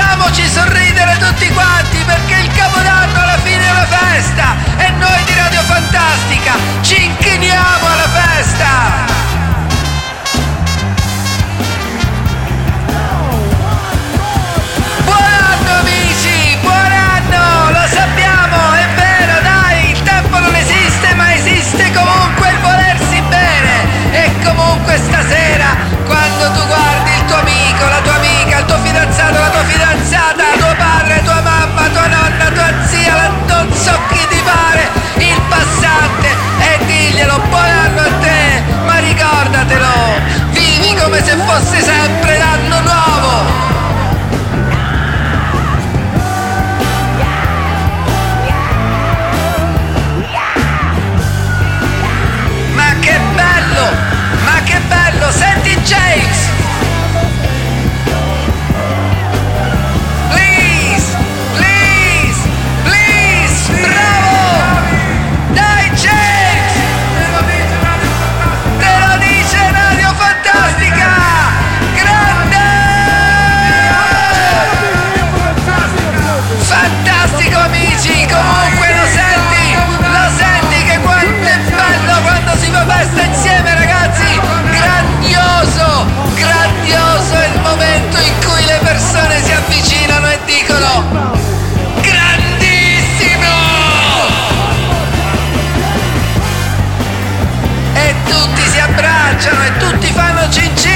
Facciamoci sorridere! vocês sempre mangiano e tutti fanno cin cin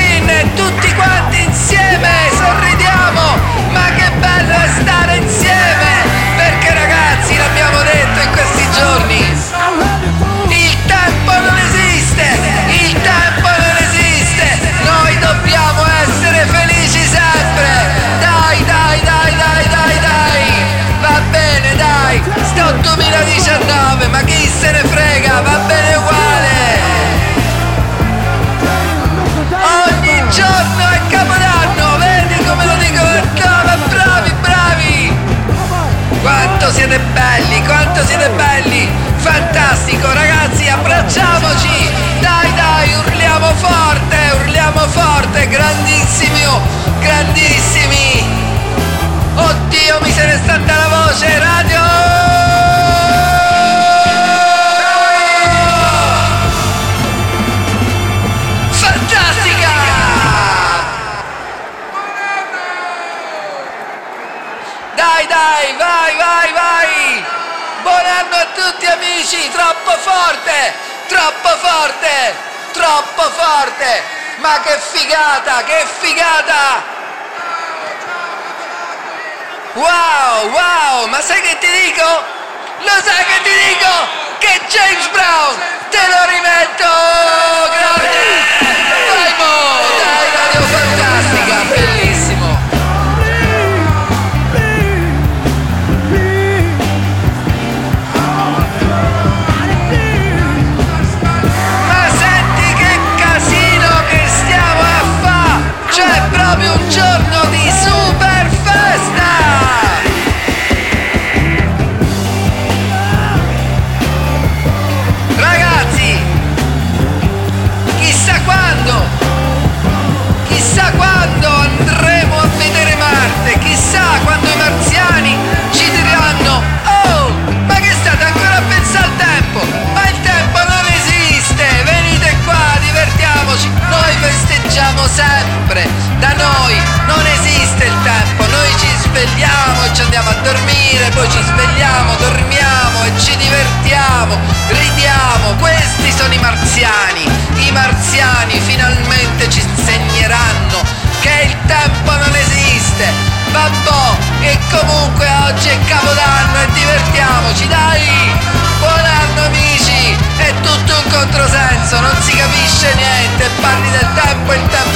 Dai, dai, vai, vai, vai! Buon anno a tutti amici, troppo forte, troppo forte, troppo forte! Ma che figata, che figata! Wow, wow, ma sai che ti dico? Lo sai che ti dico? Che James Brown tanto e comunque oggi è Capodanno e divertiamoci, dai! Buon anno amici! È tutto un controsenso, non si capisce niente, parli del tempo e il tempo